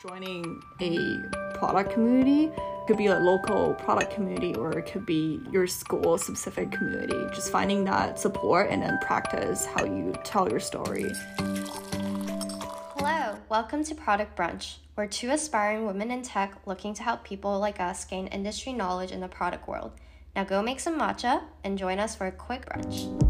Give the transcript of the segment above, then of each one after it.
joining a product community it could be a local product community or it could be your school specific community just finding that support and then practice how you tell your story Hello, welcome to Product Brunch. We're two aspiring women in tech looking to help people like us gain industry knowledge in the product world. Now go make some matcha and join us for a quick brunch.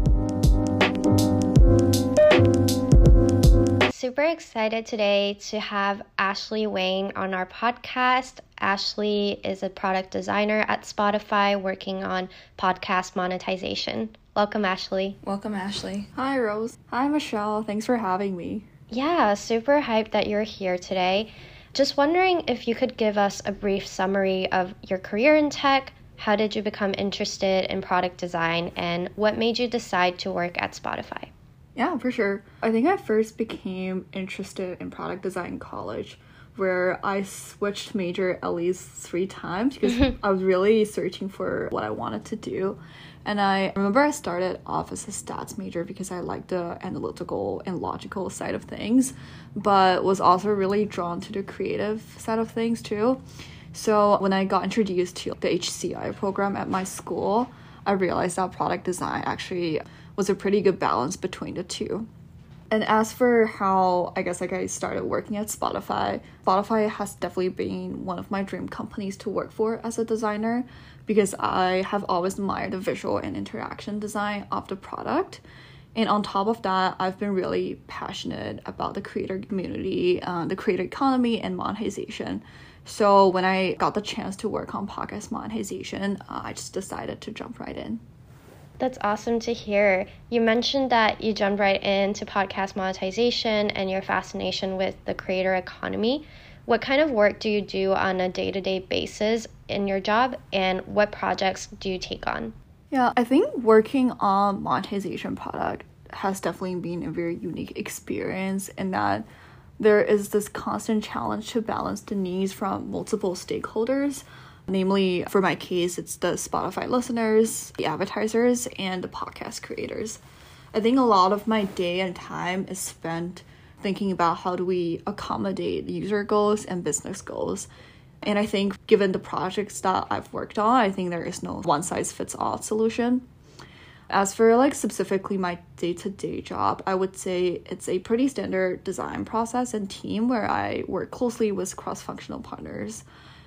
Super excited today to have Ashley Wayne on our podcast. Ashley is a product designer at Spotify working on podcast monetization. Welcome, Ashley. Welcome, Ashley. hi rose hi michelle thanks for having me Yeah, super hyped that you're here today. Just wondering if you could give us a brief summary of your career in tech. How did you become interested in product design and what made you decide to work at Spotify? Yeah, for sure. I think I first became interested in product design in college, where I switched major at least three times because I was really searching for what I wanted to do. And I remember I started off as a stats major because I liked the analytical and logical side of things, but was also really drawn to the creative side of things too. So when I got introduced to the HCI program at my school, I realized that product design actually was a pretty good balance between the two. And as for how I guess like I started working at Spotify, Spotify has definitely been one of my dream companies to work for as a designer because I have always admired the visual and interaction design of the product. And on top of that, I've been really passionate about the creator community, uh, the creator economy, and monetization. So when I got the chance to work on podcast monetization, uh, I just decided to jump right in. That's awesome to hear. You mentioned that you jumped right into podcast monetization and your fascination with the creator economy. What kind of work do you do on a day to day basis in your job, and what projects do you take on? Yeah, I think working on monetization product has definitely been a very unique experience in that there is this constant challenge to balance the needs from multiple stakeholders. Namely, for my case, it's the Spotify listeners, the advertisers, and the podcast creators. I think a lot of my day and time is spent thinking about how do we accommodate user goals and business goals. And I think given the projects that I've worked on, I think there is no one size fits all solution. As for like specifically my day-to-day job, I would say it's a pretty standard design process and team where I work closely with cross-functional partners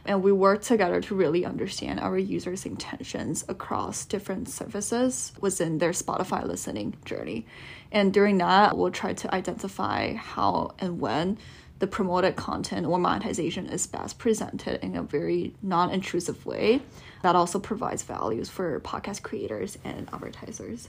and we work together to really understand our users' intentions across different services within their Spotify listening journey. And during that, we'll try to identify how and when the promoted content or monetization is best presented in a very non intrusive way that also provides values for podcast creators and advertisers.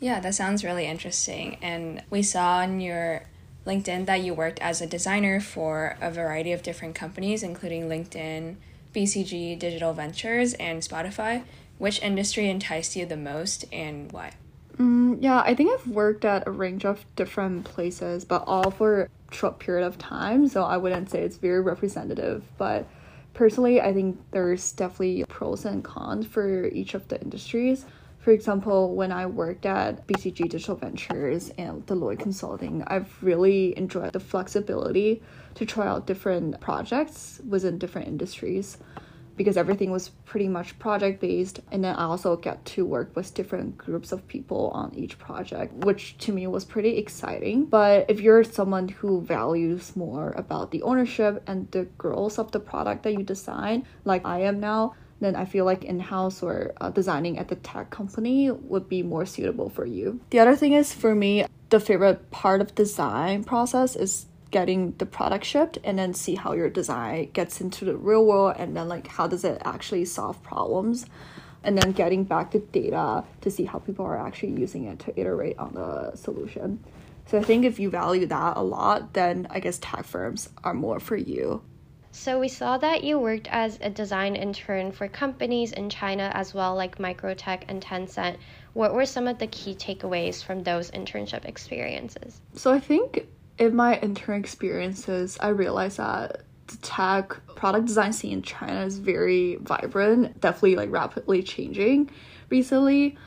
Yeah, that sounds really interesting. And we saw in your LinkedIn that you worked as a designer for a variety of different companies, including LinkedIn, BCG Digital Ventures, and Spotify. Which industry enticed you the most and why? Mm, yeah, I think I've worked at a range of different places, but all for a short period of time. So I wouldn't say it's very representative. But personally, I think there's definitely pros and cons for each of the industries. For example, when I worked at BCG Digital Ventures and Deloitte Consulting, I've really enjoyed the flexibility to try out different projects within different industries because everything was pretty much project based and then i also get to work with different groups of people on each project which to me was pretty exciting. But if you're someone who values more about the ownership and the growth of the product that you design like i am now then I feel like in house or uh, designing at the tech company would be more suitable for you. The other thing is for me, the favorite part of design process is getting the product shipped and then see how your design gets into the real world and then like how does it actually solve problems and then getting back the data to see how people are actually using it to iterate on the solution. So I think if you value that a lot, then I guess tech firms are more for you. So we saw that you worked as a design intern for companies in China as well, like Microtech and Tencent. What were some of the key takeaways from those internship experiences? So I think in my intern experiences, I realized that the tech product design scene in China is very vibrant, definitely like rapidly changing recently.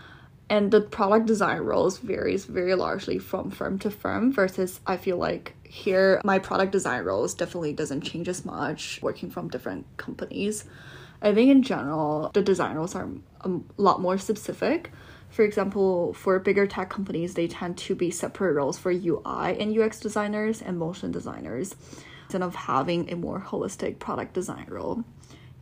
And the product design roles varies very largely from firm to firm versus I feel like here my product design roles definitely doesn't change as much working from different companies. I think in general the design roles are a lot more specific. For example, for bigger tech companies, they tend to be separate roles for UI and UX designers and motion designers instead of having a more holistic product design role.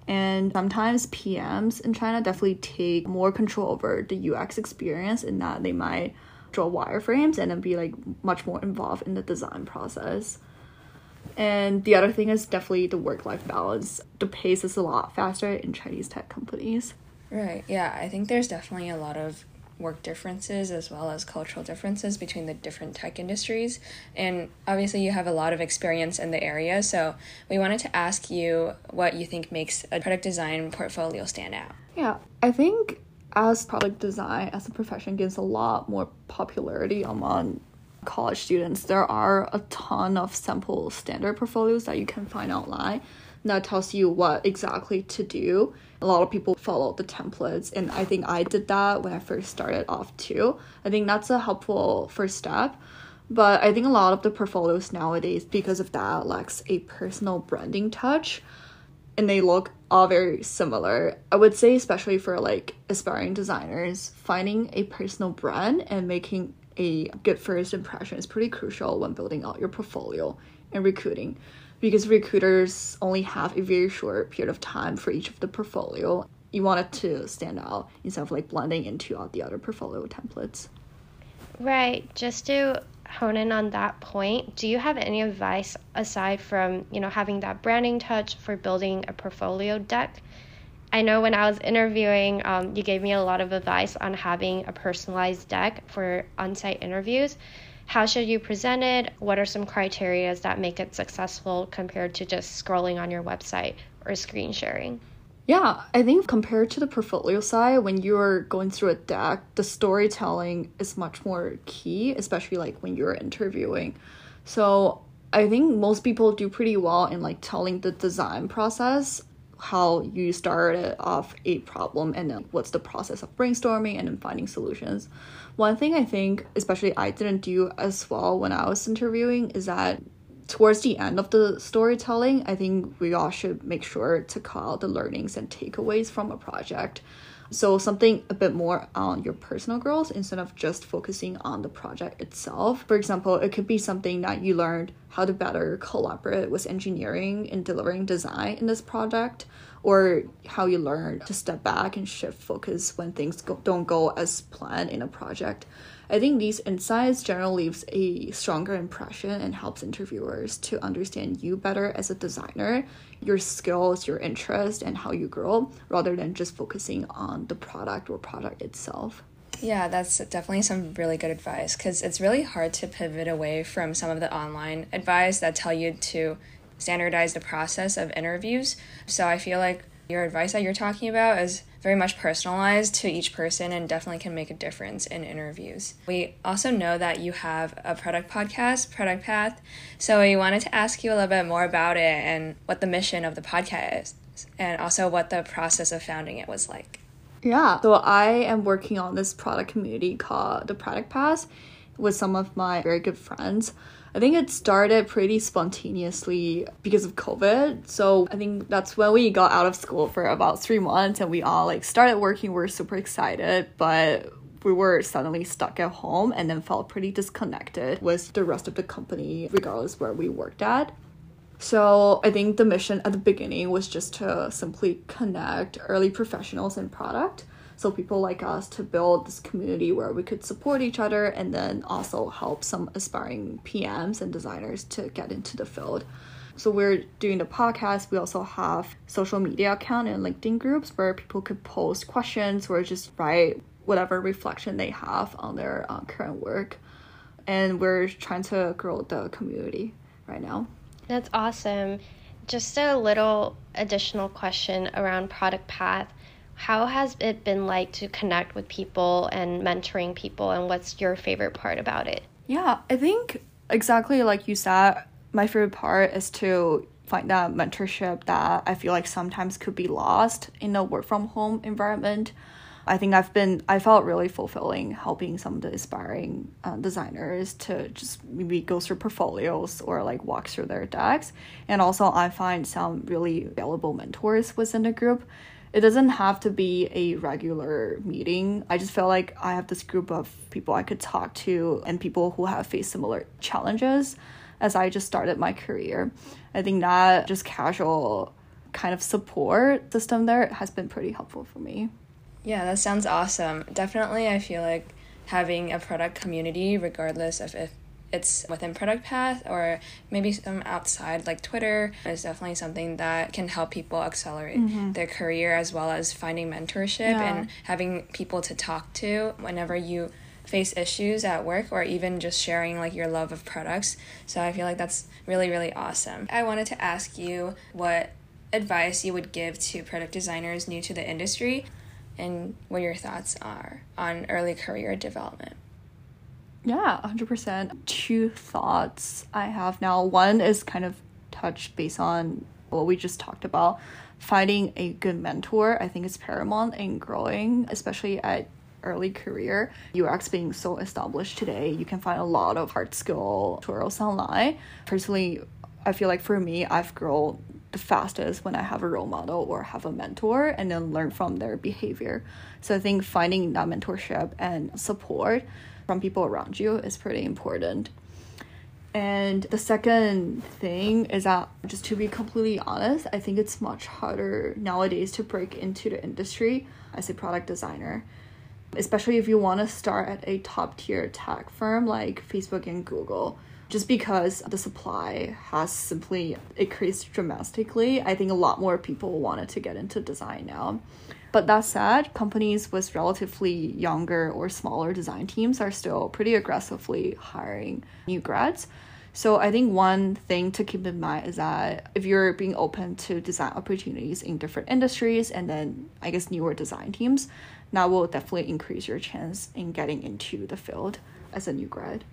And sometimes PMs in China definitely take more control over the UX experience in that they might draw wireframes and then be like much more involved in the design process. And the other thing is definitely the work life balance. The pace is a lot faster in Chinese tech companies. Right. Yeah, I think there's definitely a lot of work differences as well as cultural differences between the different tech industries. And obviously, you have a lot of experience in the area. So, we wanted to ask you what you think makes a product design portfolio stand out. Yeah, I think as product design as a profession gains a lot more popularity among college students, there are a ton of sample standard portfolios that you can find online that tells you what exactly to do. A lot of people follow the templates, and I think I did that when I first started off too. I think that's a helpful first step. But I think a lot of the portfolios nowadays, because of that, lacks a personal branding touch and they look all very similar. I would say, especially for like aspiring designers, finding a personal brand and making a good first impression is pretty crucial when building out your portfolio and recruiting because recruiters only have a very short period of time for each of the portfolio. You want it to stand out instead of like blending into all the other portfolio templates. Right. Just to hone in on that point, do you have any advice aside from, you know, having that branding touch for building a portfolio deck? I know when I was interviewing, um, you gave me a lot of advice on having a personalized deck for on site interviews. How should you present it? What are some criteria that make it successful compared to just scrolling on your website or screen sharing? Yeah, I think compared to the portfolio side, when you're going through a deck, the storytelling is much more key, especially like when you're interviewing. So I think most people do pretty well in like telling the design process, how you started off a problem and then what's the process of brainstorming and then finding solutions. One thing I think, especially I didn't do as well when I was interviewing, is that towards the end of the storytelling, I think we all should make sure to call the learnings and takeaways from a project. So, something a bit more on your personal growth instead of just focusing on the project itself. For example, it could be something that you learned how to better collaborate with engineering in delivering design in this project, or how you learn to step back and shift focus when things go, don't go as planned in a project. I think these insights generally leaves a stronger impression and helps interviewers to understand you better as a designer, your skills, your interest, and how you grow, rather than just focusing on the product or product itself. Yeah, that's definitely some really good advice because it's really hard to pivot away from some of the online advice that tell you to standardize the process of interviews. So I feel like your advice that you're talking about is very much personalized to each person and definitely can make a difference in interviews. We also know that you have a product podcast, Product Path. So we wanted to ask you a little bit more about it and what the mission of the podcast is, and also what the process of founding it was like. Yeah, so I am working on this product community called the Product Path with some of my very good friends. I think it started pretty spontaneously because of COVID. So I think that's when we got out of school for about three months and we all like started working. We are super excited, but we were suddenly stuck at home and then felt pretty disconnected with the rest of the company, regardless where we worked at. So I think the mission at the beginning was just to simply connect early professionals in product so people like us to build this community where we could support each other and then also help some aspiring PMs and designers to get into the field. So we're doing the podcast. We also have social media account and LinkedIn groups where people could post questions or just write whatever reflection they have on their uh, current work. And we're trying to grow the community right now. That's awesome. Just a little additional question around product path. How has it been like to connect with people and mentoring people, and what's your favorite part about it? Yeah, I think exactly like you said, my favorite part is to find that mentorship that I feel like sometimes could be lost in a work from home environment. I think I've been, I felt really fulfilling helping some of the aspiring uh, designers to just maybe go through portfolios or like walk through their decks. And also, I find some really valuable mentors within the group. It doesn't have to be a regular meeting. I just feel like I have this group of people I could talk to and people who have faced similar challenges as I just started my career. I think that just casual kind of support system there has been pretty helpful for me. Yeah, that sounds awesome. Definitely, I feel like having a product community, regardless of if it's within Product Path or maybe some outside like Twitter, is definitely something that can help people accelerate mm-hmm. their career as well as finding mentorship yeah. and having people to talk to whenever you face issues at work or even just sharing like your love of products. So I feel like that's really, really awesome. I wanted to ask you what advice you would give to product designers new to the industry and what your thoughts are on early career development. Yeah, 100%. Two thoughts I have now. One is kind of touched based on what we just talked about. Finding a good mentor, I think, is paramount in growing, especially at early career. UX being so established today, you can find a lot of hard skill tutorials online. Personally, I feel like for me, I've grown the fastest when I have a role model or have a mentor and then learn from their behavior. So I think finding that mentorship and support from people around you is pretty important. And the second thing is that, just to be completely honest, I think it's much harder nowadays to break into the industry as a product designer, especially if you want to start at a top tier tech firm like Facebook and Google just because the supply has simply increased dramatically, I think a lot more people wanted to get into design now. But that said, companies with relatively younger or smaller design teams are still pretty aggressively hiring new grads. So I think one thing to keep in mind is that if you're being open to design opportunities in different industries and then I guess newer design teams, that will definitely increase your chance in getting into the field as a new grad.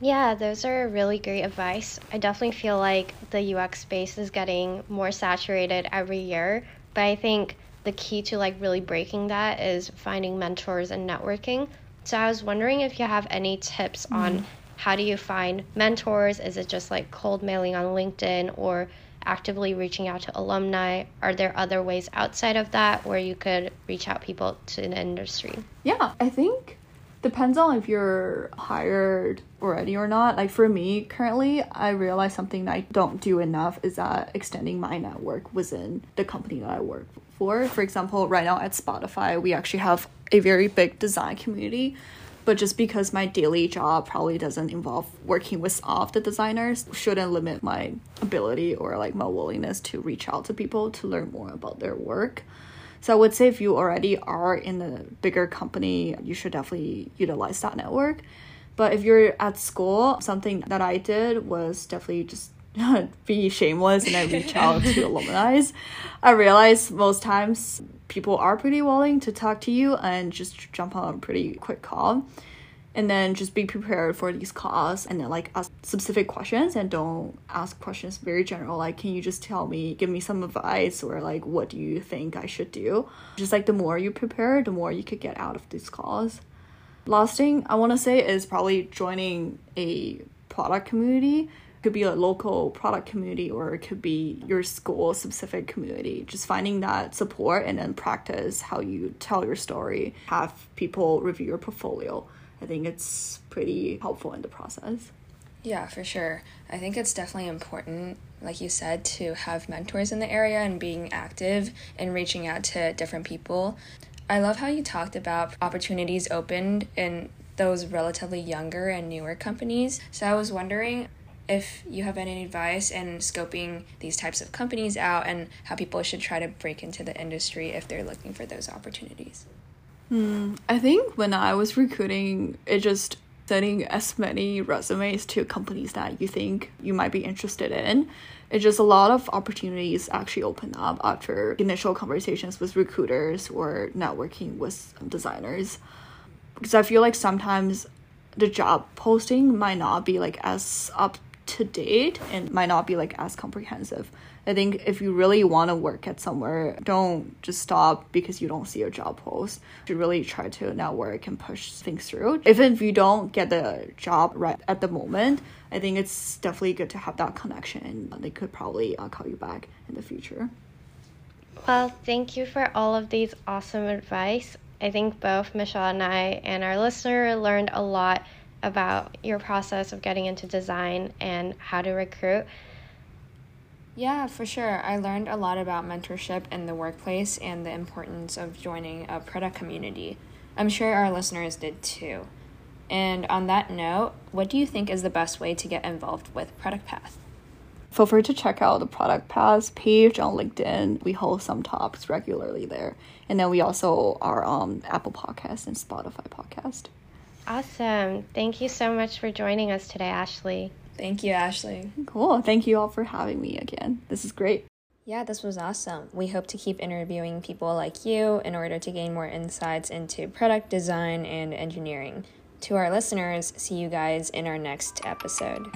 Yeah, those are really great advice. I definitely feel like the UX space is getting more saturated every year, but I think the key to like really breaking that is finding mentors and networking. So I was wondering if you have any tips mm-hmm. on how do you find mentors? Is it just like cold mailing on LinkedIn or actively reaching out to alumni? Are there other ways outside of that where you could reach out people to the industry? Yeah, I think depends on if you're hired already or not. Like for me, currently, I realize something that I don't do enough is that extending my network within the company that I work for. For example, right now at Spotify, we actually have a very big design community. But just because my daily job probably doesn't involve working with all of the designers, shouldn't limit my ability or like my willingness to reach out to people to learn more about their work. So I would say if you already are in a bigger company, you should definitely utilize that network. But if you're at school, something that I did was definitely just be shameless and I reach out to alumni. I realize most times people are pretty willing to talk to you and just jump on a pretty quick call and then just be prepared for these calls and then like ask specific questions and don't ask questions very general like can you just tell me give me some advice or like what do you think i should do just like the more you prepare the more you could get out of these calls last thing i want to say is probably joining a product community it could be a local product community or it could be your school specific community just finding that support and then practice how you tell your story have people review your portfolio I think it's pretty helpful in the process. Yeah, for sure. I think it's definitely important, like you said, to have mentors in the area and being active and reaching out to different people. I love how you talked about opportunities opened in those relatively younger and newer companies. So I was wondering if you have any advice in scoping these types of companies out and how people should try to break into the industry if they're looking for those opportunities. Hmm. I think when I was recruiting, it just sending as many resumes to companies that you think you might be interested in. It's just a lot of opportunities actually open up after initial conversations with recruiters or networking with designers. Because I feel like sometimes the job posting might not be like as up to date and might not be like as comprehensive. I think if you really want to work at somewhere, don't just stop because you don't see a job post. You really try to network and push things through. Even if you don't get the job right at the moment, I think it's definitely good to have that connection. They could probably uh, call you back in the future. Well, thank you for all of these awesome advice. I think both Michelle and I and our listener learned a lot about your process of getting into design and how to recruit. Yeah, for sure. I learned a lot about mentorship in the workplace and the importance of joining a product community. I'm sure our listeners did too. And on that note, what do you think is the best way to get involved with Product Path? Feel free to check out the Product Path page on LinkedIn. We host some talks regularly there. And then we also are on Apple Podcast and Spotify Podcast. Awesome. Thank you so much for joining us today, Ashley. Thank you, Ashley. Cool. Thank you all for having me again. This is great. Yeah, this was awesome. We hope to keep interviewing people like you in order to gain more insights into product design and engineering. To our listeners, see you guys in our next episode.